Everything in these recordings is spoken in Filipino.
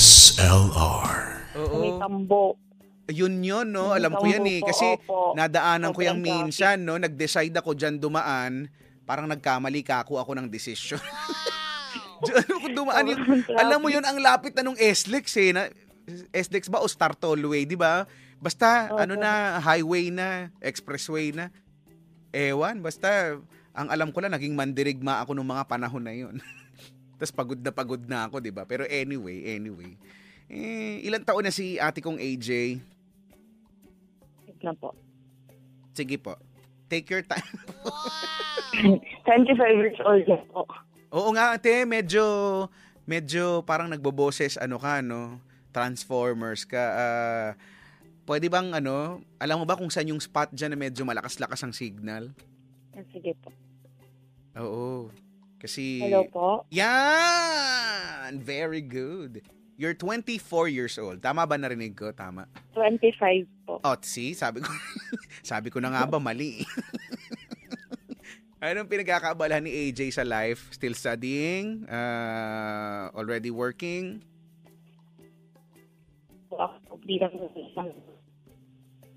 DSLR. May Oo. tambo. Yun yun, no? May Alam ko yan eh. Kasi opo. nadaanan ko yung minsan, no? Nag-decide ako dyan dumaan. Parang nagkamali ka ako ako ng desisyon. Diyan ako dumaan yung, Sobrang alam mo yun, ang lapit na nung SLEX eh. Na, SLEX ba o Star Tollway, di ba? Basta, ano na, highway na, expressway na. Ewan, basta, ang alam ko lang, naging mandirigma ako nung mga panahon na yun. Tapos pagod na pagod na ako, di ba? Pero anyway, anyway. Eh, ilang taon na si ate kong AJ? Wait lang po. Sige po. Take your time. 25 years old na po. Oo nga ate, medyo medyo parang nagboboses ano ka no, Transformers ka. Ah, pwede bang ano, alam mo ba kung saan yung spot diyan na medyo malakas-lakas ang signal? Sige po. Oo. Kasi Hello po. Yan! Very good. You're 24 years old. Tama ba narinig ko? Tama. 25 po. Oh, see, sabi ko, sabi ko na nga ba mali. Anong pinagkakaabalahan ni AJ sa life? Still studying? Uh, already working?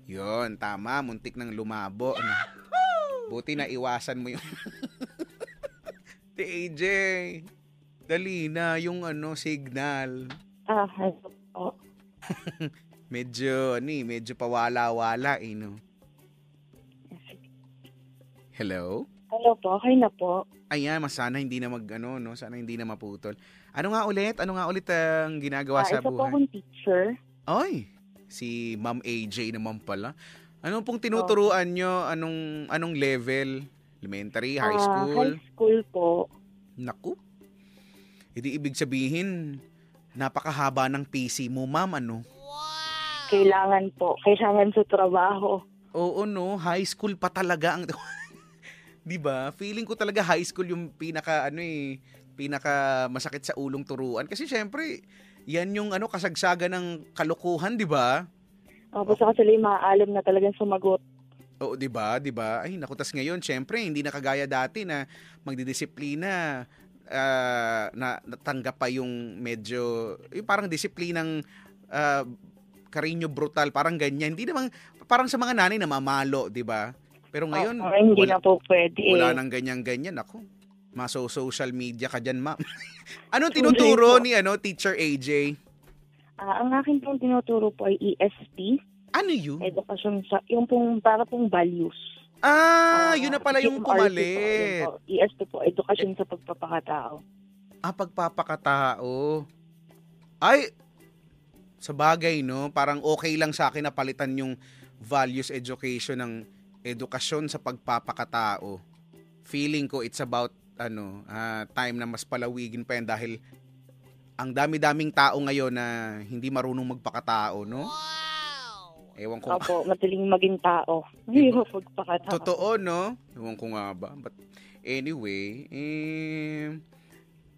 Yon, tama. Muntik ng lumabo. Ano? Buti na iwasan mo yung... Ti AJ, dali na yung ano, signal. Ah, hello po. Medyo, ano eh, medyo pawala-wala eh, no? Hello? Hello po. Okay na po. Ayan, mas sana hindi na mag ano, no? Sana hindi na maputol. Ano nga ulit? Ano nga ulit ang ginagawa Ah, sa isa po buhay? akong teacher. Ay, si Ma'am AJ naman pala. Ano pong tinuturuan nyo? Anong anong level? Elementary, high Ah, school? high school po. Naku. Hindi ibig sabihin, napakahaba ng PC mo, ma'am, ano? Kailangan po. Kailangan sa trabaho. Oo, no? High school pa talaga ang... 'Di ba? Feeling ko talaga high school yung pinaka ano eh, pinaka masakit sa ulong turuan kasi syempre, yan yung ano kasagsagan ng kalokohan, 'di ba? Tapos ako sila yung maaalam na talagang sumagot. Oo, 'di ba? 'Di ba? Ay, naku, tas ngayon syempre hindi na kagaya dati na magdidisiplina ah, na natanggap pa yung medyo yung parang disiplinang ah, karinyo brutal, parang ganyan. Hindi naman parang sa mga nanay na mamalo, 'di ba? Pero ngayon, Ah, hindi wala- na po pwede. Wala eh. nang ganyan-ganyan ako. Maso social media ka dyan, ma'am. Anong tinuturo ni ano teacher AJ? Ah, ang akin pong tinuturo po ay ESP, Ano yun? edukasyon sa, yung pong, para pong values. Ah, Ah, yun na pala yung po, pumalit. yun po. Po, edukasyon sa pagpapakatao. Ah, pagpapakatao. Ay, sa bagay, no? Parang okay lang sa akin na palitan yung values education ng edukasyon sa pagpapakatao. Feeling ko it's about ano, ah, time na mas palawigin pa yan dahil ang dami-daming tao ngayon na hindi marunong magpakatao, no? Ewan ko. Opo, madaling maging tao. Yung pagpakatao. Totoo, no? Ewan ko nga ba. But anyway, eh,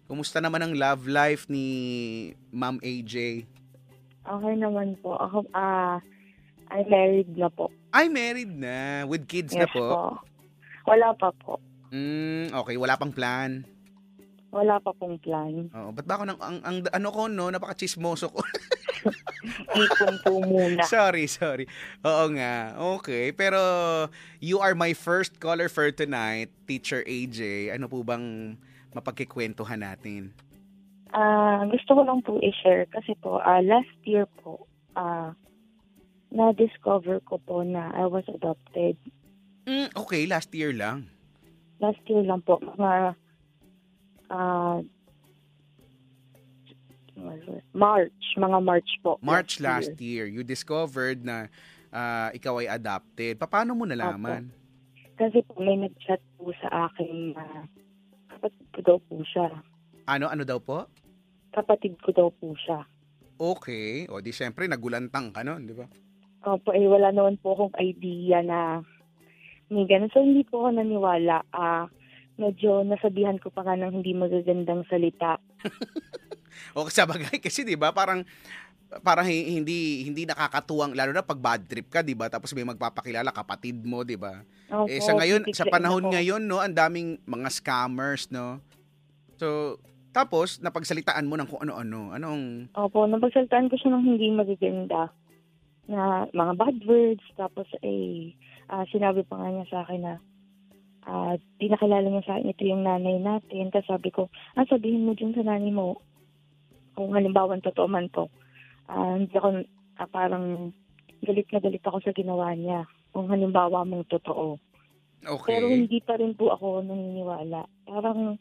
kumusta naman ang love life ni Ma'am AJ? Okay naman po. Ako, ah, I'm married na po. Ay, married na. With kids na Yes po. Wala pa po. Mm, okay, wala pang plan. Wala pa pong plan. Oo, ba't ba ako nang, ang, ang, ano ko, no? Napaka-chismoso ko. Ipon po muna. sorry, sorry. Oo nga. Okay. Pero, you are my first caller for tonight, Teacher AJ. Ano po bang mapagkikwentuhan natin? Ah, gusto ko lang po i-share kasi po ah, last year po ah na-discover ko po na I was adopted. Mm, okay, last year lang. Last year lang po mga ah March, mga March po. March last year, you discovered na ah, ikaw ay adopted. Paano mo nalaman? Kasi po may nag-chat po sa akin na kapatid ko daw po siya. Ano, ano daw po? Kapatid ko daw po siya. Okay. O di syempre, nagulantang ka nun, di ba? Opo, eh, wala naman po akong idea na may ganun. So, hindi po ako naniwala. Ah, medyo nasabihan ko pa nga ng hindi magagandang salita. O sa bagay kasi 'di ba parang parang hi- hindi hindi nakakatuwang lalo na pag bad trip ka 'di ba tapos may magpapakilala kapatid mo 'di ba Opo, eh sa ngayon sa panahon ako. ngayon no ang daming mga scammers no so Tapos, napagsalitaan mo ng kung ano-ano. Anong... Opo, napagsaltaan ko siya ng hindi magaganda na mga bad words. Tapos eh, ah, sinabi pa nga niya sa akin na ah, di nakilala niya sa akin, ito yung nanay natin. Tapos sabi ko, ah, sabihin mo dun sa nanay mo, kung halimbawa totoo man to, ah, hindi ako, ah, parang galit na galit ako sa ginawa niya. Kung halimbawa mong totoo. Okay. Pero hindi pa rin po ako naniniwala. Parang,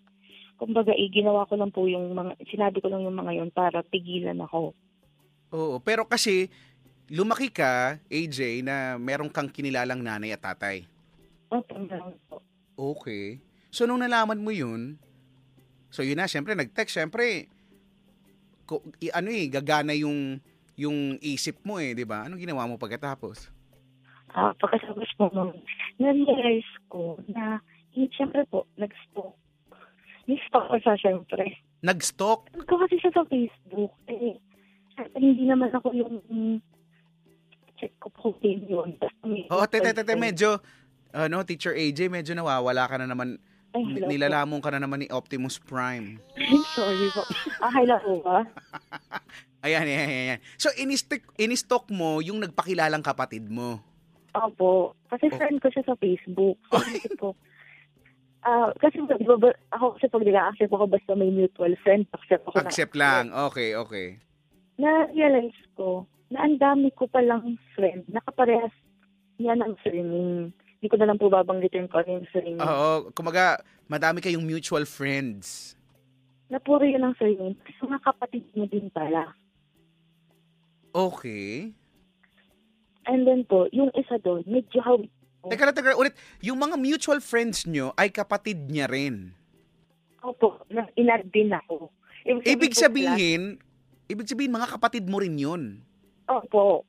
kumbaga, eh, ginawa ko lang po yung mga, sinabi ko lang yung mga yun para pigilan ako. Oo, pero kasi lumaki ka, AJ, na meron kang kinilalang nanay at tatay. Opo, meron po. Okay. So, nung nalaman mo yun, so yun na, syempre, nag-text, syempre, ano eh, gagana yung, yung isip mo eh, di ba? Anong ginawa mo pagkatapos? Ah, pagkatapos po na-realize ko na, eh, siyempre po, nag-stalk. Ni-stalk ko siya, siyempre. Nag-stalk? Ano kasi siya sa Facebook. Eh, syempre, hindi naman ako yung check ko po din yun. Oo, tete, tete, medyo, ano, Teacher AJ, medyo nawawala ka na naman, Ay, hello nilalamon ka na naman ni Optimus Prime. Sorry po. Ah, hello po ba? Ayan, ayan, ayan. So, inistok, inistok mo yung nagpakilalang kapatid mo. Opo. Kasi Oh. friend ko siya sa Facebook. So, isip ko, ah, kasi di ba, ako kasi pag nag-accept ako basta may mutual friend, accept ako na- Accept lang. Okay, okay. Na-realize ko na ang dami ko palang friend, nakaparehas niya ng surname. Hindi ko na lang po babanggitin ko ano yung surname. Oo, kumaga, madami kayong mutual friends. Na puro yun ang surname. Kasi mga kapatid niya din pala. Okay. And then po, yung isa doon, medyo hawig. Teka lang, teka lang, ulit. Yung mga mutual friends nyo ay kapatid niya rin. Opo, na inad din ako. Ibig po, sabihin, ibig sabihin mga kapatid mo rin yun. Opo.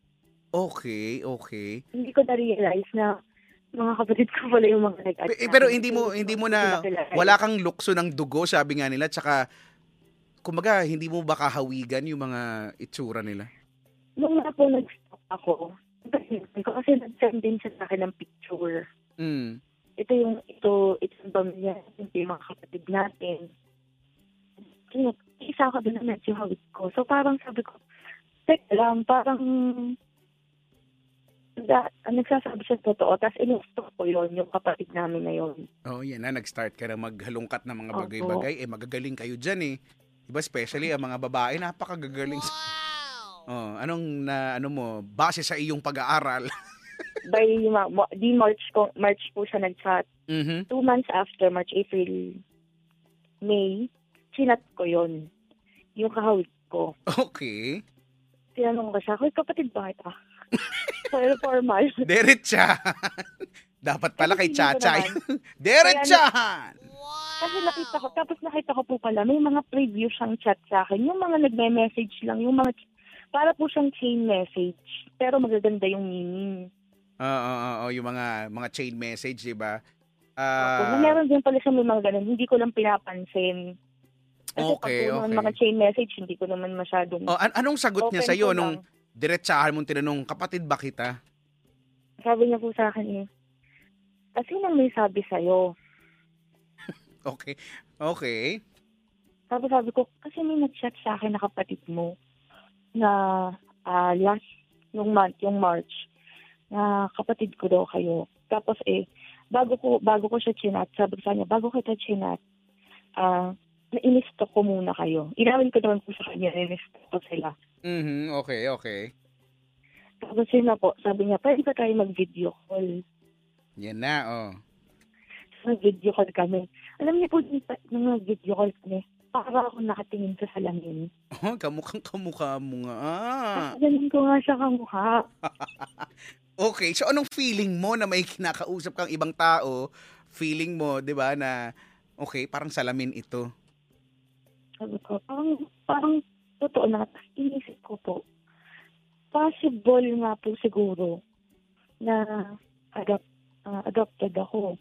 Okay, okay. Hindi ko na-realize na mga kapatid ko pala yung mga nag eh, pero hindi mo hindi mo na wala kang lukso ng dugo sabi nga nila tsaka kumbaga hindi mo ba kahawigan yung mga itsura nila? Nung nga po nag-stop ako, ko kasi nag-send din siya sa akin ng picture. Mm. ito yung, ito, ito yung pamilya ito yung mga kapatid natin. Kaya, isa ako doon na medyo hawig ko. So, parang sabi ko, teka lang, parang, da, ah, nagsasabi siya totoo, tapos inusto ko yun, yung kapatid namin na yun. Oh, yan na nag-start ka na maghalungkat ng mga bagay-bagay eh magagaling kayo diyan eh. Iba especially ang mga babae napakagagaling. sa- Oh, anong na ano mo base sa iyong pag-aaral? By, di March, ko, March po siya nag-chat. Mhm. Two months after, March, April, May, chinat ko yun. Yung kahawig ko. Okay. Tinanong ko siya, Hoy, kapatid ba kita? Pero formal. Diretsahan. Dapat pala kay Chachay. naman, Diretsahan. Kasi nakita ko, tapos nakita ko po pala, may mga preview siyang chat sa akin. Yung mga nagme-message lang, yung mga, para po siyang chain message. Pero magaganda yung meaning. Oo, oo, oo, yung mga mga chain message, 'di ba? Ah, na meron din pala siya may mga ganun, hindi ko lang pinapansin. Kasi Okay, pag okay. mga chain message, hindi ko naman masyadong oh, an- anong sagot niya sa ko nung lang. Diretsahan mong tinanong, kapatid ba kita? Sabi niya po sa akin eh, kasi nang may sabi sa'yo. Okay. Okay. Tapos sabi ko, kasi may nag-chat sa akin na kapatid mo na ah, last, yung month, yung March, na kapatid ko daw kayo. Tapos eh, bago ko, bago ko siya chinat, sabi ko sa kanya, bago kita chinat, ah, na-inisto ko muna kayo. Inawin ko naman po sa kanya, na-inisto ko sila. Mhm, okay, okay. Tapos yun na po, sabi niya, pwede ba tayo mag-video call? Yan na, oh. So, nag-video call kami. Alam niyo po, nung nung nag-video call kami, para ako nakatingin sa salamin. Oh, kamukhang kamukha mo nga. Ah. Ganun ko nga siya kamukha. Okay, so anong feeling mo na may kinakausap kang ibang tao? Feeling mo, 'di ba, na okay, parang salamin ito. Sabi ko, parang, parang totoo na. Tapos inisip ko po, possible nga po siguro na adopt, ah, adopted ako.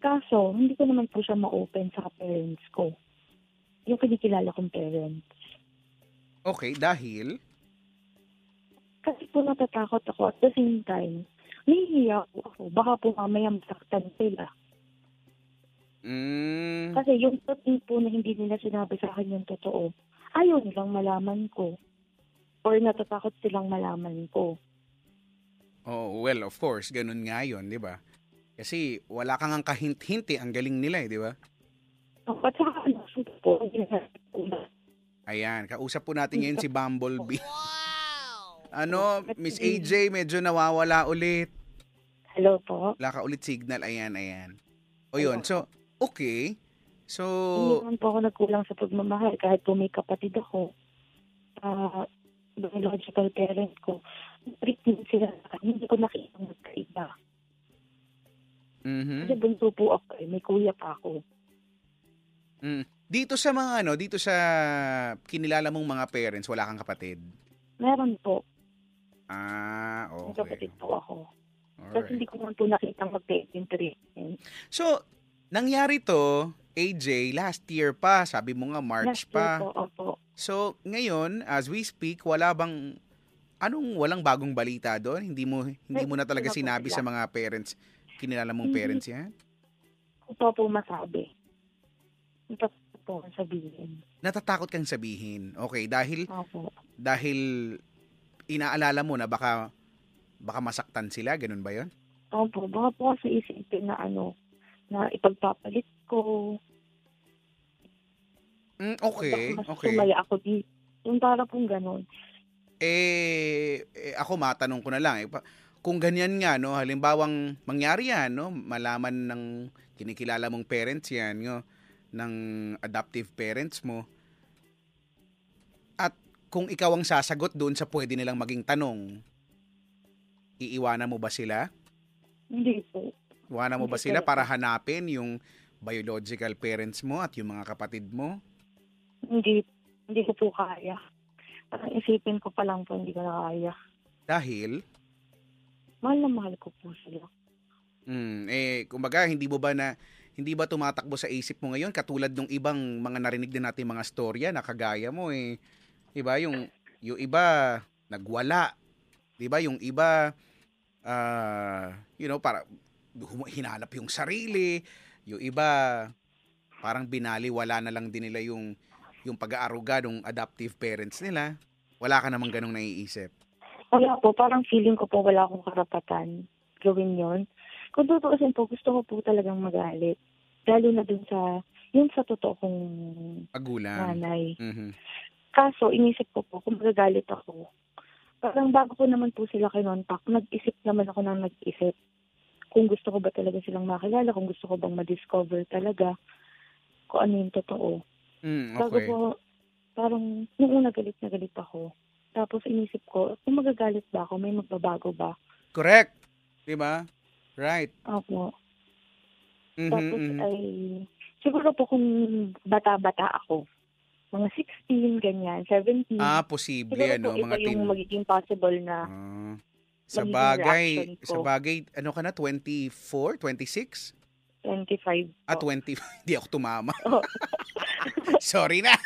Kaso, hindi ko naman po siya ma-open sa parents ko. Yung kinikilala kong parents. Okay, dahil Kasi po natatakot ako at the same time, nahihiya po ako. Baka po mamaya masaktan sila. Mm. Kasi yung toting po na hindi nila sinabi sa akin yung totoo, ayaw nilang malaman ko. Or natatakot silang malaman ko. Oh, well, of course, ganun nga 'yon, 'di ba? Kasi wala kang ang kahint-hint eh, ang galing nila eh, 'di ba? At saka po, Ayan, kausap po natin ngayon si Bumblebee. Ano, Miss AJ, medyo nawawala ulit. Hello po. Wala ka ulit signal. Ayan, ayan. O yun, so, okay. So, Hindi naman po ako nagkulang sa pagmamahal kahit po may kapatid ako. Ah, biological parent ko. Treatment sila. Hindi ko nakita magkaiba. mhm. Kasi bunso po ako eh. May kuya pa ako. Mm. Dito sa mga ano, dito sa kinilala mong mga parents, wala kang kapatid. Meron po. Ah, May okay. kapatid po ako. Kasi Alright. hindi ko naman po nakita mag-take treatment. So, nangyari to, AJ, last year pa, sabi mo nga March Last year pa. Po, opo. So, ngayon, as we speak, wala bang anong walang bagong balita doon? Hindi mo hindi mo na talaga sinabi sa mga parents, kinilala mong Hindi. parents 'yan? Pa po masabi. Pa po sabihin. Natatakot kang sabihin. Okay, dahil Opo. dahil inaalala mo na baka baka masaktan sila, ganun ba 'yon? Opo. Baka po sa isipin na ano, na ipagpapalit ko. Mm, okay, mas okay. sumaya ako di. Yung para pong ganun. Eh, eh, ako matanong ko na lang, eh, kung ganyan nga, no, halimbawang mangyari yan, no, malaman ng kinikilala mong parents yan, no, ng adoptive parents mo, at kung ikaw ang sasagot doon sa pwede nilang maging tanong, iiwanan mo ba sila? Hindi po. Iwanan mo ba sila para hanapin yung biological parents mo at yung mga kapatid mo? Hindi, hindi ko po kaya. Parang isipin ko pa lang po, hindi ko na kaya. Dahil, Mahal na mahal ko po sila. Mm, eh, kumbaga, hindi mo ba na, hindi ba tumatakbo sa isip mo ngayon katulad ng ibang mga narinig din natin mga storya na kagaya mo eh. 'Di ba? Yung yung iba nagwala. 'Di ba? Yung iba ah, you know, para hinanap yung sarili. Yung iba parang binaliwala na lang din nila yung yung pag-aaruga ng adoptive parents nila. Wala ka namang ganong naiisip. Wala po, parang feeling ko po wala akong karapatan gawin yon. Kung tutuusin po, gusto ko po talagang magalit. Lalo na dun sa, yun sa totoo kong Pagulang. nanay. Mhm. Kaso, inisip ko po, kung magagalit ako, parang bago ko naman po sila kinontak, nag-isip naman ako ng nag-isip. Kung gusto ko ba talaga silang makilala, kung gusto ko bang ma-discover talaga kung ano yung totoo. Mm, Bago okay. po, parang, nung una galit na galit ako. Tapos inisip ko, kung magagalit ba ako, may magbabago ba? Correct. 'Di ba? Right. Opo. Mhm, Tapos mhm. ay, siguro po kung bata-bata ako, mga 16, ganyan, 17. Ah, posible ano, mga yung teen. magiging possible na Ah. Sa bagay, sa bagay, ano ka na 24, 26? 25 Ah, po. 20. Hindi ako tumama. Oh. Sorry na.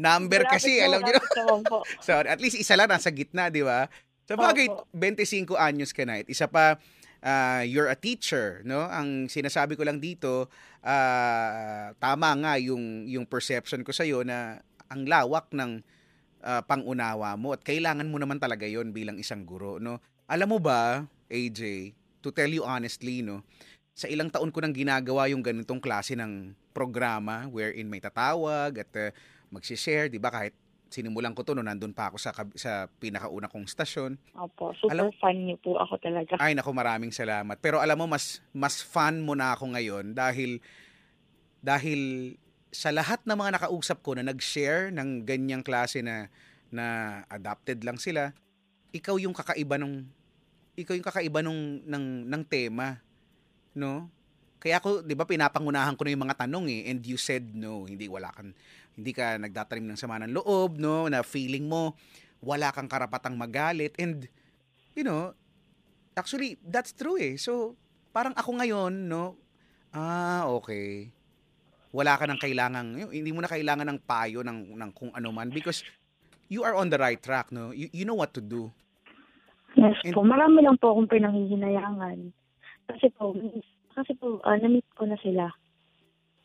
Number kasi, alam niyo. Malapit po. Sorry, at least isa lang nasa gitna, di ba? Sa bagay, Opo. 25 anyos ka na. Isa pa, ah, you're a teacher, no? Ang sinasabi ko lang dito, ah, tama nga yung, yung perception ko sa'yo na ang lawak ng ah, pangunawa mo at kailangan mo naman talaga yon bilang isang guro, no? Alam mo ba, AJ, to tell you honestly, no? Sa ilang taon ko nang ginagawa yung ganitong klase ng programa wherein may tatawag at ah, magsishare, 'di ba? Kahit sinimulan ko to no nandun pa ako sa sa pinakauna kong stasyon. Opo, super Alam- fan niyo po ako talaga. Ay nako, maraming salamat. Pero alam mo mas mas fan mo na ako ngayon dahil dahil sa lahat ng mga nakausap ko na nag-share ng ganyang klase na na adopted lang sila, ikaw yung kakaiba nung ikaw yung kakaiba nung ng ng tema, no? Kaya ako, 'di ba, pinapangunahan ko na yung mga tanong eh and you said no, hindi wala kang hindi ka nagtatanim ng sama ng loob, no, na feeling mo wala kang karapatang magalit and you know, actually that's true eh. So, parang ako ngayon, no, ah, okay. Wala ka nang kailangan, hindi mo na kailangan ng payo ng ng kung ano man because you are on the right track, no? You, you know what to do. Yes And- po, marami lang po akong pinanghihinayangan. Kasi po, kasi po, ah, na-meet ko na sila.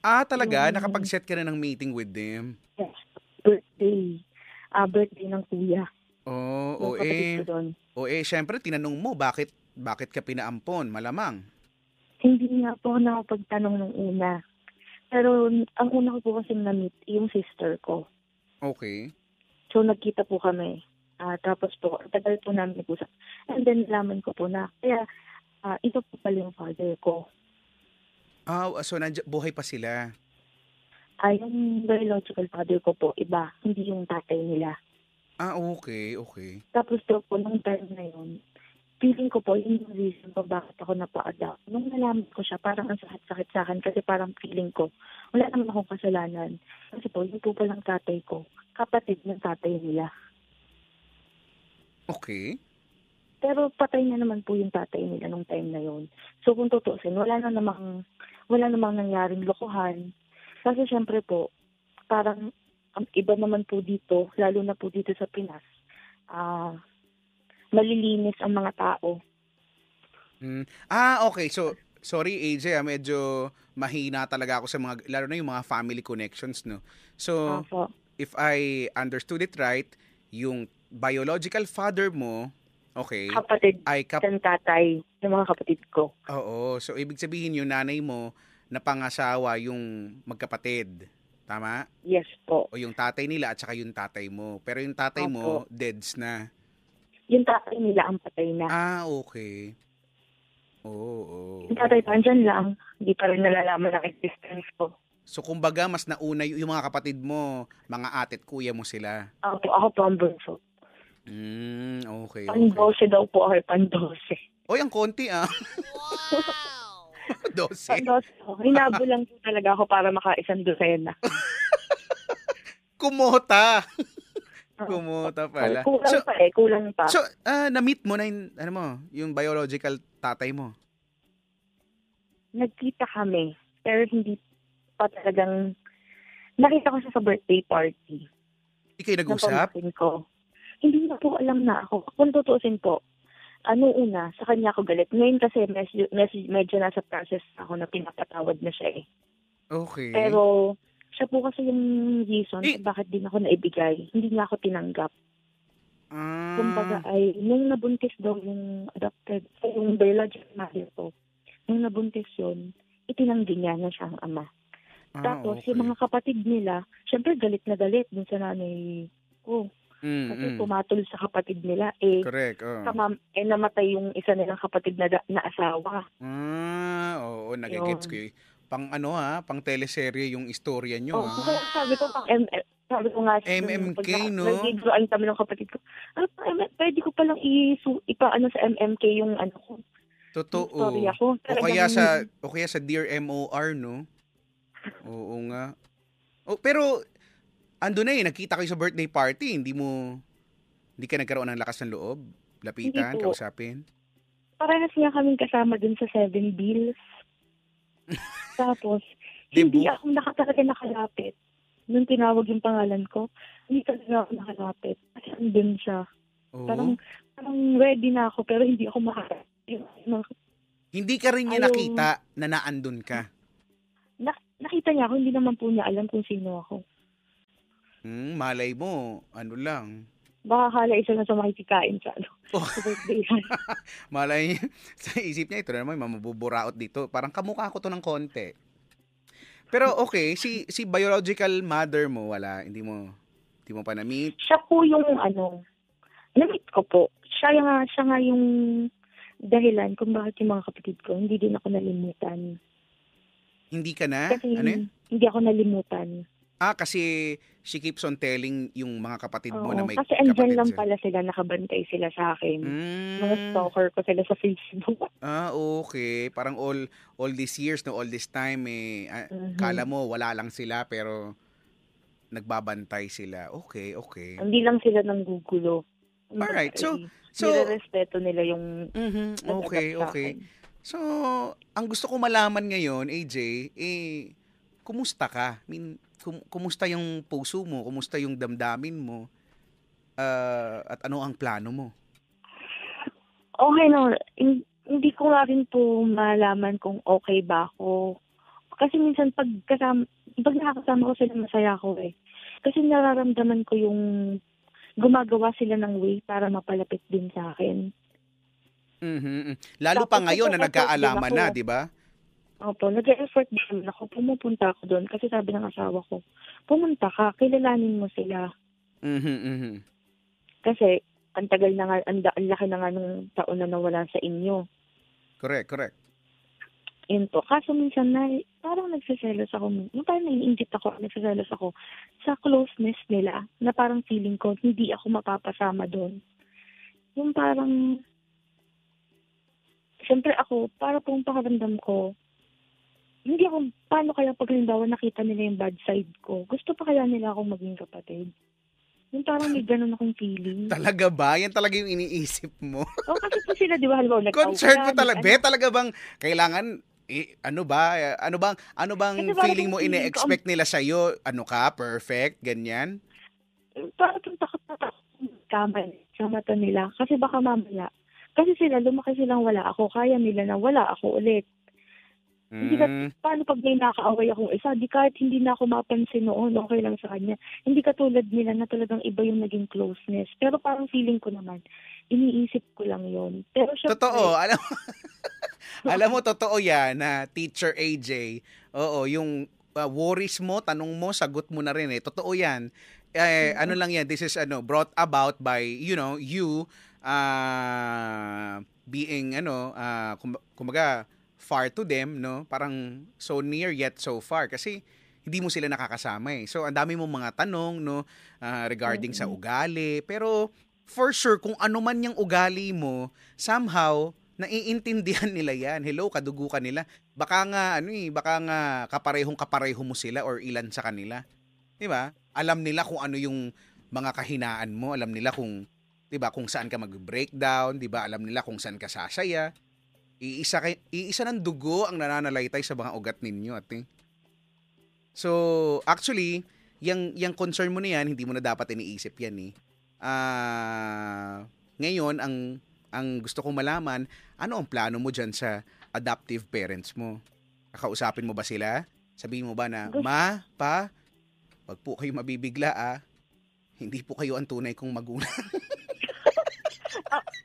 Ah, talaga? Yung- Nakapag-set ka na ng meeting with them? Yes, birthday. Ah, birthday ng kuya. Oh, o eh, o eh, syempre tinanong mo bakit bakit ka pinaampon, malamang. Hindi nga po ako nakapagtanong nung una. Pero ang una ko po kasi na-meet, yung sister ko. Okay. So, nagkita po kami. Ah, tapos po, tagal po namin nag-usap. And then, nalaman ko po na, kaya, ah, ito po pala yung father ko. Ah, so nandiyan, buhay pa sila. Ah, yung biological father ko po, iba. Hindi yung tatay nila. Ah, okay, okay. Tapos daw po, nung time na yun, feeling ko po, yun yung reason po bakit ako napa-adopt. Nung nalaman ko siya, parang ang sakit-sakit sa akin kasi parang feeling ko, wala naman akong kasalanan. Kasi po, yun po palang tatay ko, kapatid ng tatay nila. Okay. Pero patay na naman po yung tatay nila nung time na yun. So kung tutusin, wala na namang, wala namang nangyaring lokohan. Kasi syempre po, parang ang iba naman po dito, lalo na po dito sa Pinas, ah malilinis ang mga tao. Mm. Ah, okay. So, sorry AJ, ah, medyo mahina talaga ako sa mga, lalo na yung mga family connections, no? So, Opo. if I understood it right, yung biological father mo, okay, kapatid ay kap... ng tatay ng mga kapatid ko. Oo. So, ibig sabihin yung nanay mo na pangasawa yung magkapatid. Tama? Yes po. O yung tatay nila at saka yung tatay mo. Pero yung tatay mo, deads na. Yung tatay nila ang patay na. Ah, okay. Oo, oo. Yung tatay pa, andyan lang. Hindi pa rin nalalaman ang existence ko. So, kumbaga, mas nauna y- yung mga kapatid mo, mga ate at kuya mo sila. Ako po, ako po ang bunso. Mm, okay, okay. Pandose daw po ako, pandose. Oy, ang konti ah. Dose. Pandose ako. Hinabo lang po talaga ako para maka-isang dosena. Kumota. Kumota pala. Kulang So, pa eh, kulang pa. so ah, na-meet mo na yung, ano mo, yung biological tatay mo. Nagkita kami, pero hindi pa talagang... Nakita ko siya sa birthday party. Ng nag-usap? pamangkin ko. Hindi na po alam na ako. Kung tutuusin po, ano una, sa kanya ako galit. Ngayon kasi medyo, medyo, medyo nasa process ako na pinapatawad na siya eh. Okay. Pero siya po kasi yung reason Eh. kung bakit din ako naibigay. Hindi niya ako tinanggap. ah, Kumbaga ay, nung nabuntis daw yung adopted, eh, yung biological mother ko, nung nabuntis yun, itinanggi niya na siyang ama. ah, Tapos okay. yung mga kapatid nila, syempre galit na galit dun sa nanay ko. Mm, Kasi mm. pumatol sa kapatid nila. Eh, Correct. Oh. kamam, eh namatay yung isa nilang kapatid na, da- na asawa. Ah, oo, nagigets ko yun. Pang ano ha, pang teleserye yung istorya nyo Oh, ha. sabi ko pang MM, sabi ko nga siya, MMK, pag no? Nag-drawing kami ng kapatid ko. Ano pa, pwede ko palang isu, ipaano sa MMK yung ano ko. Totoo. Yung ko. O kaya Talagang- sa o kaya sa Dear MOR no. Oo nga. Oh, pero ando na eh, nakita kayo sa birthday party, hindi mo hindi ka nagkaroon ng lakas ng loob? Lapitan, kausapin? Parehas nga kaming kasama dun sa Seven Bills. Tapos, Di hindi ako naka, talaga nakalapit. Nung tinawag yung pangalan ko, hindi talaga ako nakalapit. Kasi andun siya. Oo. Parang, parang ready na ako, pero hindi ako yung- hindi ka rin niya Ayaw. nakita na naandun ka. Na, nakita niya ako, hindi naman po niya alam kung sino ako. Hmm, malay mo, ano lang. Baka kala isa na sa makikikain sa, ano, Oh. sa birthday. Malay sa isip niya, ito na naman, mamabuburaot dito. Parang kamukha ko to ng konti. Pero okay, si si biological mother mo, wala, hindi mo, hindi mo pa na-meet. siya po yung ano, na-meet ko po. Siya nga, siya nga yung dahilan kung bakit yung mga kapatid ko, hindi din ako nalimutan. Hindi ka na? Kasi ano yun? hindi ako nalimutan. Ah, kasi she keeps on telling yung mga kapatid mo Oo, na may kasi andyan kapatid lang sila. pala sila, nakabantay sila sa akin. Mm. Mga stalker ko sila sa Facebook. Ah, okay. Parang all all these years, no, all this time, eh, ah, Mhm. kala mo wala lang sila, pero nagbabantay sila. Okay, okay. Hindi lang sila nang gugulo. Alright, so- So, Nire-respeto nila yung mhm, nag-adapt okay, sa okay. akin. So, ang gusto ko malaman ngayon, AJ, eh, kumusta ka? I mean, kum- kumusta yung puso mo? Kumusta yung damdamin mo? Ah, at ano ang plano mo? Okay no, hin- hindi ko nga rin po malaman kung okay ba ako. Kasi minsan pag kasama, pag nakakasama ko sila, masaya ako eh. Kasi nararamdaman ko yung gumagawa sila ng way para mapalapit din sa akin. Mhm. Lalo Tapos pa ngayon na nagkaalaman na, di ba? Opo, nag-effort din ako. Pumupunta ako doon kasi sabi ng asawa ko, pumunta ka, kilalanin mo sila. Mhm, mhm. Kasi ang tagal na nga, ang, da- ang laki na nga ng taon na nawala sa inyo. Correct, correct. Yun po. Kaso minsan na, parang nagsiselos ako. Yung parang naiingit ako, nagsiselos ako sa closeness nila na parang feeling ko hindi ako mapapasama doon. Yung parang, siyempre ako, para pong pakaramdam ko, hindi ako, paano kaya pag halimbawa nakita nila yung bad side ko, gusto pa kaya nila akong maging kapatid? Yung parang may ganun akong feeling. Talaga ba? Yan talaga yung iniisip mo? O kasi po sila, di ba, halimbawa, Concern mo talaga. ano, Be, talaga bang kailangan eh, ano ba? Ano bang ano bang Kasi feeling mo ine-expect nila sa iyo? Ano ka? Perfect, ganyan? parang takot na takot kamay sa mata nila. Kasi baka mamaya, kasi sila, lumaki silang wala ako, kaya nila na wala ako ulit. Hindi ka, Mm, paano pag may nakaaway akong isa, di kahit hindi na ako mapansin noon, okay lang sa kanya. Hindi katulad nila na talagang iba yung naging closeness. Pero parang feeling ko naman, iniisip ko lang yon Pero syempre, totoo, alam mo. alam mo totoo 'yan na teacher AJ. Oo, yung uh, worries mo, tanong mo, sagot mo na rin eh. Totoo 'yan. Eh, ano lang 'yan, this is ano brought about by, you know, you uh, being ano, uh, kum- kumbaga far to them, no? Parang so near yet so far kasi hindi mo sila nakakasama eh. So ang dami mong mga tanong, no, ah, regarding sa Mm-mm. ugali, pero for sure kung ano man yung ugali mo, somehow naiintindihan nila yan. Hello, kadugo ka nila. Baka nga ano eh, baka nga kaparehong kapareho mo sila or ilan sa kanila. 'Di ba? Alam nila kung ano yung mga kahinaan mo, alam nila kung 'di ba kung saan ka mag-breakdown, 'di ba? Alam nila kung saan ka sasaya. Iisa kay iisa ng dugo ang nananalaytay sa mga ugat ninyo, ate. So, actually, yung yung concern mo na yan, hindi mo na dapat iniisip yan eh. Ah, ngayon ang ang gusto kong malaman, ano ang plano mo diyan sa adoptive parents mo? Kakausapin mo ba sila? Sabihin mo ba na, "Ma, pa, wag po kayo mabibigla ah. Hindi po kayo ang tunay kong magulang."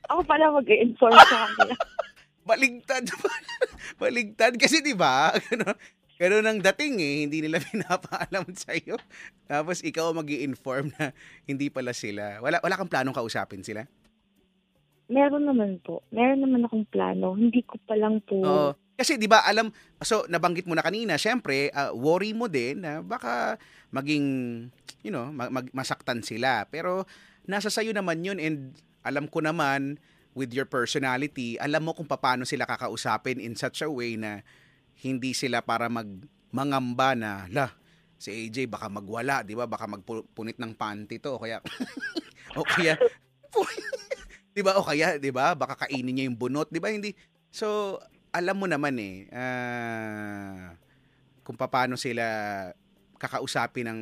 ako pala mag-inform sa kanila. Baligtad. Baligtad kasi 'di ba? Ganun, ganun ang dating eh, hindi nila pinapaalam sa iyo. Tapos ikaw mag inform na hindi pala sila. Wala wala kang planong kausapin sila. Meron naman po. Meron naman akong plano. Hindi ko pa lang po. Oo. Kasi 'di ba alam so nabanggit mo na kanina, syempre ah, worry mo din na baka maging you know, mag- masaktan sila. Pero nasa sayo naman 'yun and alam ko naman with your personality, alam mo kung paano sila kakausapin in such a way na hindi sila para mag mangamba na la si AJ baka magwala, 'di ba? Baka magpunit ng panty to o kaya o kaya 'di ba? O kaya 'di ba? Baka kainin niya yung bunot, 'di ba? Hindi So, alam mo naman eh, ah, kung paano sila kakausapin ng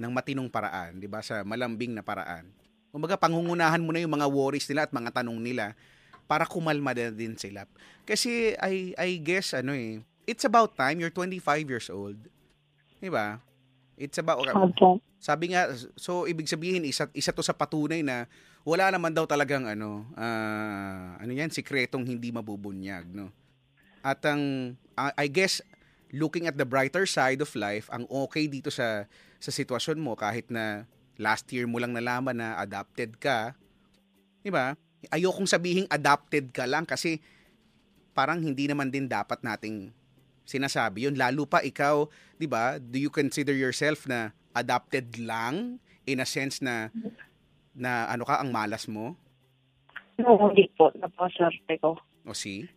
ng matinong paraan, 'di ba? Sa malambing na paraan. Kumbaga pangungunahan mo na yung mga worries nila at mga tanong nila para kumalma na din sila. Kasi I I guess ano eh, it's about time you're 25 years old. 'Di ba? It's about Opo. sabi nga so ibig sabihin isa isa to sa patunay na wala naman daw talagang ano ah, ano yan sikretong hindi mabubunyag no at ang ah, I guess looking at the brighter side of life ang okay dito sa sa sitwasyon mo kahit na last year mo lang nalaman na adopted ka di ba ayokong sabihin adopted ka lang kasi parang hindi naman din dapat nating sinasabi yun lalo pa ikaw 'di ba do you consider yourself na adopted lang in a sense na na ano ka ang malas mo No, hindi po. Napaswerte ko. o see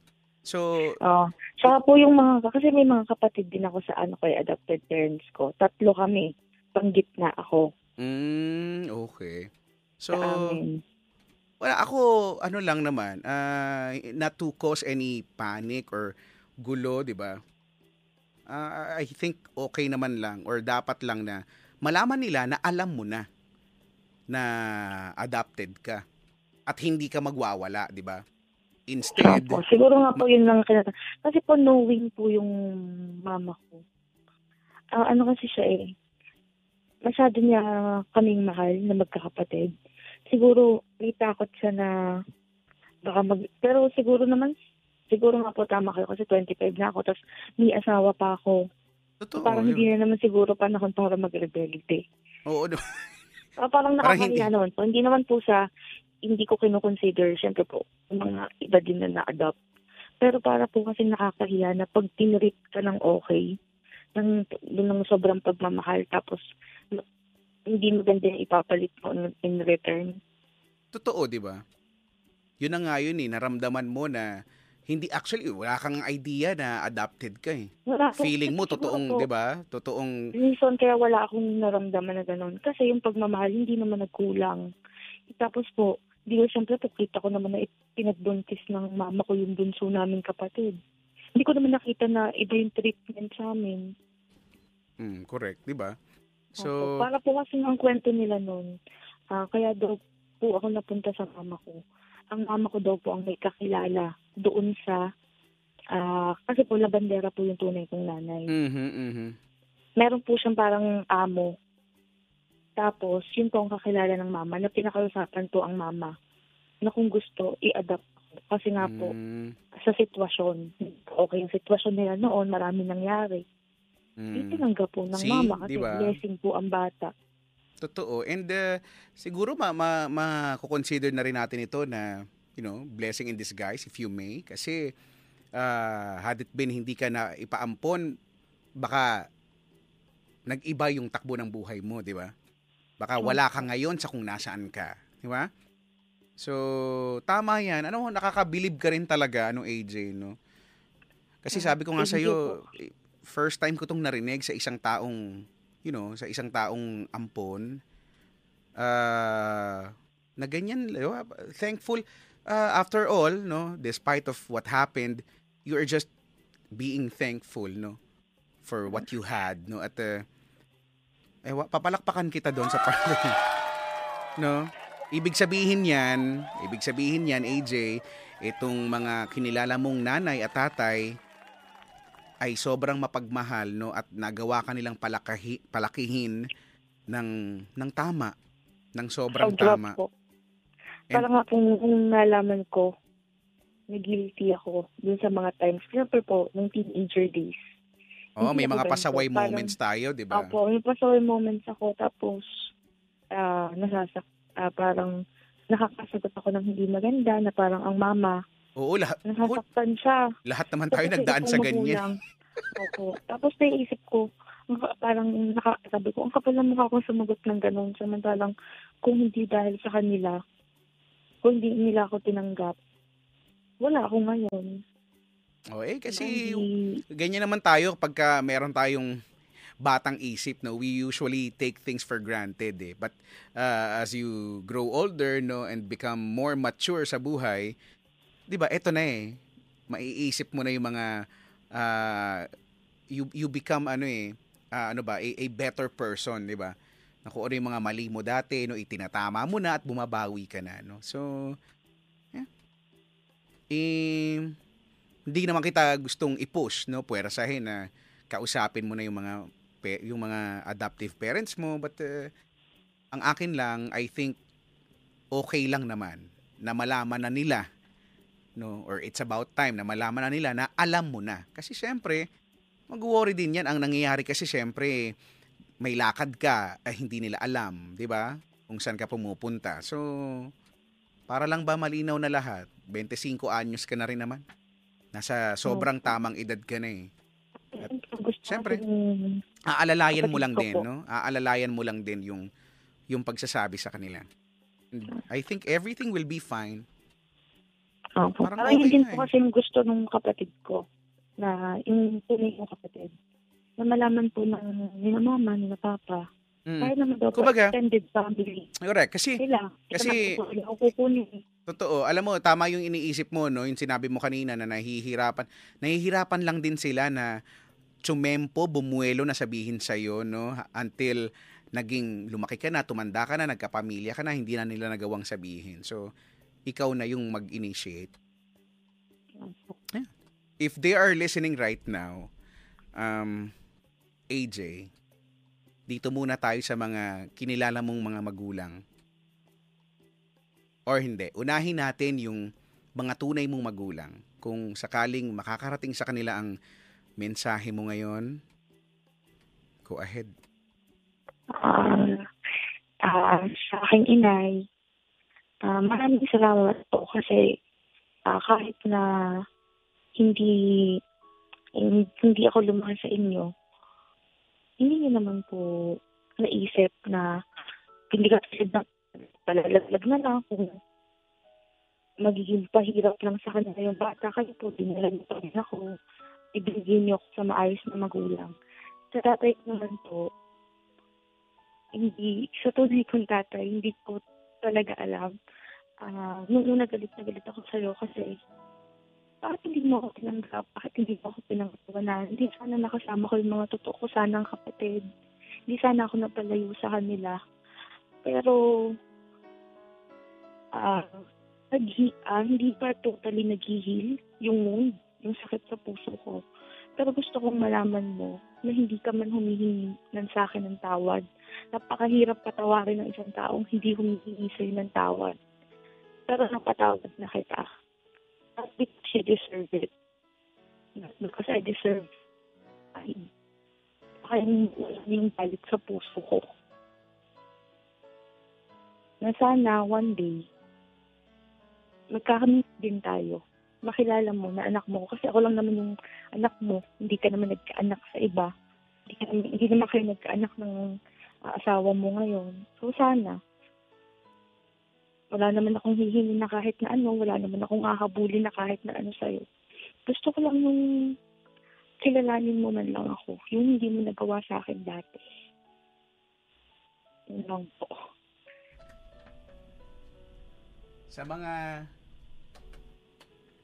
so Oo. Saka po yung mga, kasi may mga kapatid din ako sa ano ko, adopted parents ko. Tatlo kami. Panggitna ako mm, okay so amin. wala ako ano lang naman ah, not to cause any panic or gulo 'di ba Ah, I think okay naman lang or dapat lang na malaman nila na alam mo na na adopted ka at hindi ka magwawala, 'di ba? Instead, Opo, siguro nga po yun lang kinata. Kasi po knowing po yung mama ko. Ah, ano kasi siya eh. Masyado niya kaming mahal na magkakapatid. Siguro may takot siya na baka mag... Pero siguro naman, siguro nga po tama kayo kasi 25 na ako. Tapos may asawa pa ako. totoo. parang yun. hindi na naman siguro panahon para mag-rebelde. Oo, no. Ah, parang nakakahiya naman po. Hindi naman po sa hindi ko kinoconsider, syempre po, mga iba din na na-adopt. Pero para po kasi nakakahiya na pag tinreat ka ng okay, ng, ng sobrang pagmamahal, tapos hindi mo ganda yung ipapalit mo in- return. Totoo, di ba? Yun na nga yun eh, naramdaman mo na hindi actually wala kang idea na adopted ka eh. Wala. Feeling mo totoong, 'di ba? Totoong Reason kaya wala akong naramdaman na gano'n. Kasi yung pagmamahal, hindi naman nagkulang. Tapos po, di ko siyempre po kita ko naman na pinagbuntis ng mama ko yung bunso namin kapatid. Hindi ko naman nakita na iba yung treatment sa amin. mm, correct, 'di ba? Opo. So, para po kasi ang kwento nila noon, ah, kaya daw po ako napunta sa mama ko. Ang mama ko daw po ang may kakilala doon sa, ah, kasi po labandera po yung tunay kong nanay. mhm, mhm. meron po siyang parang amo. Tapos, yun po ang kakilala ng mama na pinakausapan po ang mama na kung gusto, i-adapt ako. Kasi nga po, Mm, sa sitwasyon, okay yung sitwasyon nila noon, marami nangyari. Mm. Itinanggap po ng See, mama kasi diba? blessing po ang bata. Totoo. And uh, siguro ma ma ma-consider na rin natin ito na, you know, blessing in disguise if you may kasi uh, had it been hindi ka na ipaampon, baka nag-iba yung takbo ng buhay mo, di ba? Baka wala ka ngayon sa kung nasaan ka, di ba? So, tama yan. Ano, nakakabilib ka rin talaga, ano, AJ, no? Kasi sabi ko nga sa'yo, first time ko tong narinig sa isang taong, you know, sa isang taong ampon, ah, na ganyan, thankful, ah, after all, no, despite of what happened, you are just being thankful, no, for what you had, no, at, uh, ewa, papalakpakan kita doon sa part na yun. no, ibig sabihin yan, ibig sabihin yan, AJ, itong mga kinilala mong nanay at tatay, ay sobrang mapagmahal no at nagawa ka nilang palakahi, palakihin ng ng tama ng sobrang Sobra tama. po. And- Parang kung nalaman ko, na guilty ako dun sa mga times. Siyempre po, nung teenager days. Oo, may Hindi mga pasaway. Parang- moments tayo, 'di ba? Opo, may pasaway moments ako. Tapos, ah nasasak, ah, parang nakakasagot ako ng hindi maganda na parang ang mama, Oo, lahat nasasaktan siya. lahat naman tayo Kasi nagdaan sa ganyan. Opo. Tapos naiisip ko, parang naka, sabi ko, ang kapal ng mukha kong sumagot ng ganun. Samantalang kung hindi dahil sa kanila, kung hindi nila ako tinanggap, wala ako ngayon. Oh, eh kasi Hindi- ganyan naman tayo pagka meron tayong batang isip no we usually take things for granted eh but uh, as you grow older no and become more mature sa buhay 'di ba eto na eh. Maiisip mo na yung mga uh, you you become ano eh ah, ano ba a, a better person 'di ba? Na kung ano yung mga mali mo dati no itinatama mo na at bumabawi ka na no? So yeah. eh hindi naman kita gustong i-push no? Puwersahin na kausapin mo na yung mga yung mga adoptive parents mo. But uh, ang akin lang I think okay lang naman na malaman na nila no? Or it's about time na malaman na nila na alam mo na. Kasi syempre mag-worry din yan. Ang nangyayari kasi syempre may lakad ka eh, hindi nila alam di ba? Kung saan ka pumupunta. So para lang ba malinaw na lahat? 25 anyos ka na rin naman. Nasa sobrang tamang edad ka na eh. Siyempre. din- aalalayan mo lang din, no? Aalalayan mo lang din yung yung pagsasabi sa kanila. And I think everything will be fine. Opo. Parang Parang, okay yun din nga po eh. kasi yung gusto ng kapatid ko na yung tunay kong kapatid na malaman po ng ni na mama, ni na papa. Mm. Kahit naman daw po Kumbaga- extended family Correct. Kasi, sila. kasi- Kasi, ako kukunin. totoo, alam mo, tama yung iniisip mo, no? Yung sinabi mo kanina na nahihirapan. Nahihirapan lang din sila na tsumempo, bumuelo na sabihin sa'yo, no? Until naging lumaki ka na, tumanda ka na, nagkapamilya ka na, hindi na nila nagawang sabihin. So, ikaw na yung mag-initiate. if they are listening right now, um, AJ, dito muna tayo sa mga kinilala mong mga magulang. Or hindi, unahin natin yung mga tunay mong magulang. Kung sakaling makakarating sa kanila ang mensahe mo ngayon, go ahead. Uh, uh, sa aking inay, uh, maraming salamat po kasi uh, kahit na hindi hindi ako lumaki sa inyo, hindi niyo naman po naisip na hindi ka tulad ng palalaglag na lang kung magiging pahirap lang sa kanila yung bata. Kayo po, dinala niyo pa rin ako. Ibigay niyo ako sa maayos na magulang. Sa tatay ko naman po, hindi, sa tunay kong tatay, hindi ko talaga alam. Uh, nung, nung nagalit na galit ako sa'yo kasi bakit hindi mo ako tinanggap? Bakit hindi mo ako pinangatawanan? Hindi sana nakasama ko yung mga totoo ko sanang kapatid. Hindi sana ako napalayo sa kanila. Pero, ah, uh, naghi, uh, hindi pa totally naghihil yung wound, yung sakit sa puso ko. Pero gusto kong malaman mo na hindi ka man humihingi ng sa akin ng tawad. Napakahirap patawarin ng isang taong hindi humihingi sa'yo ng tawad. Pero napatawad na kita not because you deserve it. Not because I deserve ay kaya yung balik sa puso ko. Na sana one day, magkakamit din tayo. Makilala mo na anak mo. Kasi ako lang naman yung anak mo. Hindi ka naman nagkaanak sa iba. Hindi, ka, hindi naman kayo nagkaanak ng uh, asawa mo ngayon. So sana, wala naman akong hihingi na kahit na ano, wala naman akong ahabulin na kahit na ano sa'yo. Gusto ko lang yung kilalanin mo man lang ako, yung hindi mo nagawa sa akin dati. Yun lang po. Sa mga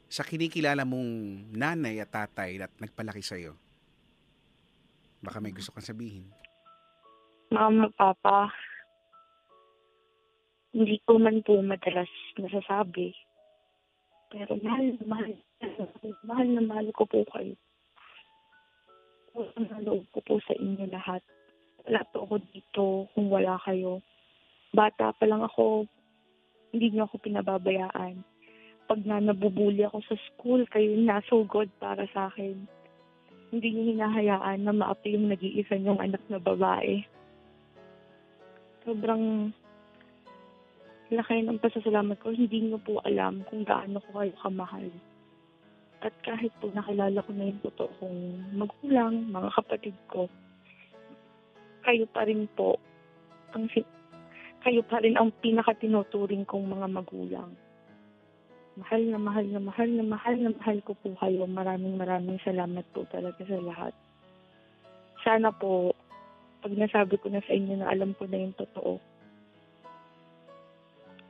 sa kinikilala mong nanay at tatay at nagpalaki sa'yo, baka may gusto kang sabihin. Mama, Papa, hindi ko man po madalas nasasabi. Pero mahal na mahal, mahal na mahal ko po kayo. Ang loob ko po sa inyo lahat. Wala po ako dito kung wala kayo. Bata pa lang ako, hindi niyo ako pinababayaan. Pag na nabubuli ako sa school, kayo na so good para sa akin. Hindi niyo hinahayaan na maapi yung nag-iisa niyong anak na babae. Sobrang laki ng pasasalamat ko, hindi niyo po alam kung gaano ko kayo kamahal. At kahit po nakilala ko na yung totoo kong magulang, mga kapatid ko, kayo pa rin po ang kayo pa rin ang pinakatinuturing kong mga magulang. Mahal na mahal na mahal na mahal na mahal ko po kayo. Maraming maraming salamat po talaga sa lahat. Sana po, pag nasabi ko na sa inyo na alam ko na yung totoo,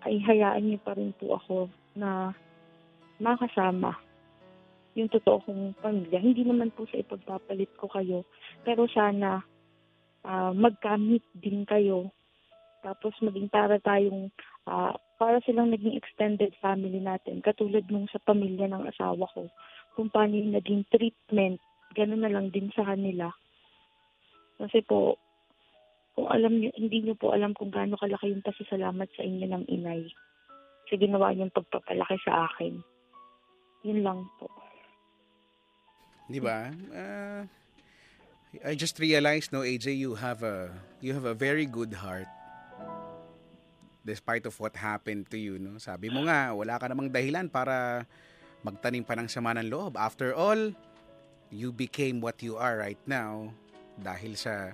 ay hayaan niyo pa rin po ako na makasama yung totoo kong pamilya. Hindi naman po sa ipagpapalit ko kayo, pero sana uh, magkamit din kayo. Tapos maging para tayong, uh, para silang naging extended family natin. Katulad nung sa pamilya ng asawa ko. Kung paano yung naging treatment, gano'n na lang din sa kanila. Kasi po, kung alam niyo, hindi niyo po alam kung gaano kalaki yung pasasalamat sa inyo ng inay sa ginawa niyong pagpapalaki sa akin. Yun lang po. Di ba? Uh, I just realized, no, AJ, you have a you have a very good heart despite of what happened to you, no? Sabi mo nga, wala ka namang dahilan para magtanim pa ng sama ng loob. After all, you became what you are right now dahil sa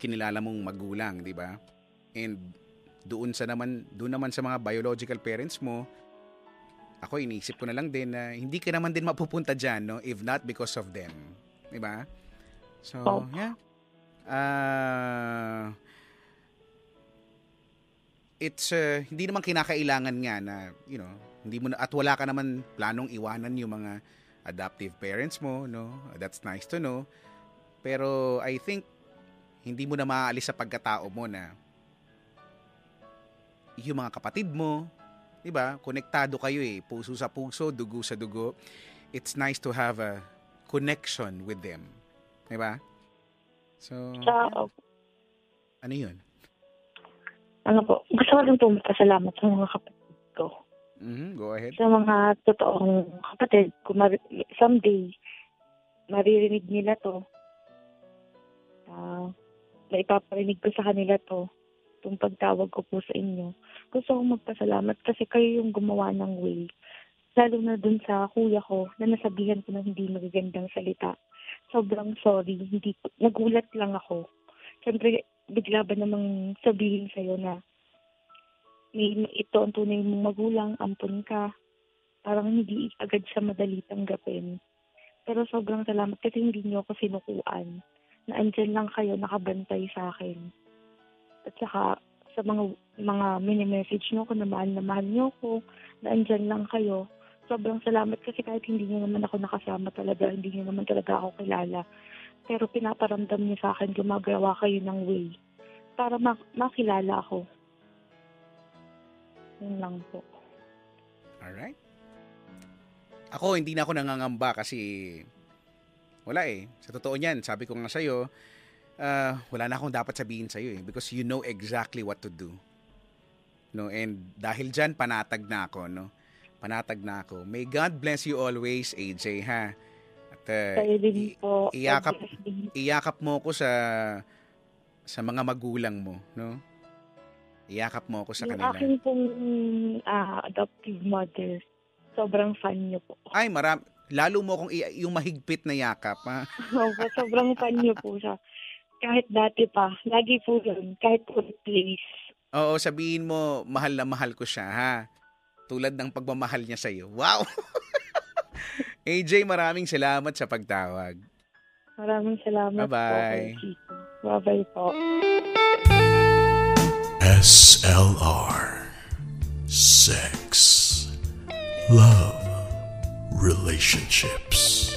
kinilala mong magulang, di ba? And doon sa naman doon naman sa mga biological parents mo, ako iniisip ko na lang din na hindi ka naman din mapupunta diyan, no, if not because of them, di ba? So, yeah. Uh, it's uh, hindi naman kinakailangan nga na, you know, hindi mo na, at wala ka naman planong iwanan yung mga adoptive parents mo, no? That's nice to know. Pero I think hindi mo na maaalis sa pagkatao mo na yung mga kapatid mo, 'di ba? Konektado kayo eh, puso sa puso, dugo sa dugo. it's nice to have a connection with them. Di ba? So, ano yun? Ano po, gusto ko rin po magpasalamat sa mga kapatid ko. Mhm, go ahead. Sa mga totoong kapatid, kung mar- someday, maririnig nila to, ah, maipaparinig ko sa kanila to, itong pagtawag ko po sa inyo. Gusto kong magpasalamat kasi kayo yung gumawa ng way. Lalo na dun sa kuya ko na nasabihan ko ng hindi magagandang salita. Sobrang sorry. Hindi, nagulat lang ako. Siyempre, bigla ba namang sabihin sa'yo na may ito ang tunay mong magulang, ampun ka. Parang hindi agad siya madali tanggapin. Pero sobrang salamat kasi hindi niyo ako sinukuan. Na andyan lang kayo, nakabantay sa akin. At saka, sa mga mga mini-message niyo ko na mahal na mahal niyo ko, na andyan lang kayo. Sobrang salamat kasi kahit hindi niyo naman ako nakasama talaga, hindi niyo naman talaga ako kilala. Pero pinaparamdam niyo sa akin, gumagawa kayo ng way para mak- makilala ako. Yun lang po. Alright. Ako, hindi na ako nangangamba kasi wala eh. Sa totoo niyan, sabi ko nga sa'yo, ah, wala na akong dapat sabihin sa'yo eh. Because you know exactly what to do. No, and dahil dyan, panatag na ako, no? Panatag na ako. May God bless you always, AJ, ha? At uh, Kayo din i- po. iyakap- iyakap mo ko sa sa mga magulang mo, no? Iyakap mo ako sa Yung kanila. aking pong ah, adoptive mother, sobrang fan niyo po. Ay, maram lalo mo kung yung mahigpit na yakap, ha? Opo, sobrang fan niyo po siya. Kahit dati pa, lagi po yun, kahit po place. Oo, sabihin mo, mahal na mahal ko siya, ha? Tulad ng pagmamahal niya sa'yo. Wow! AJ, maraming salamat sa pagtawag. Maraming salamat Bye-bye. po. Bye-bye po. SLR Sex Love Relationships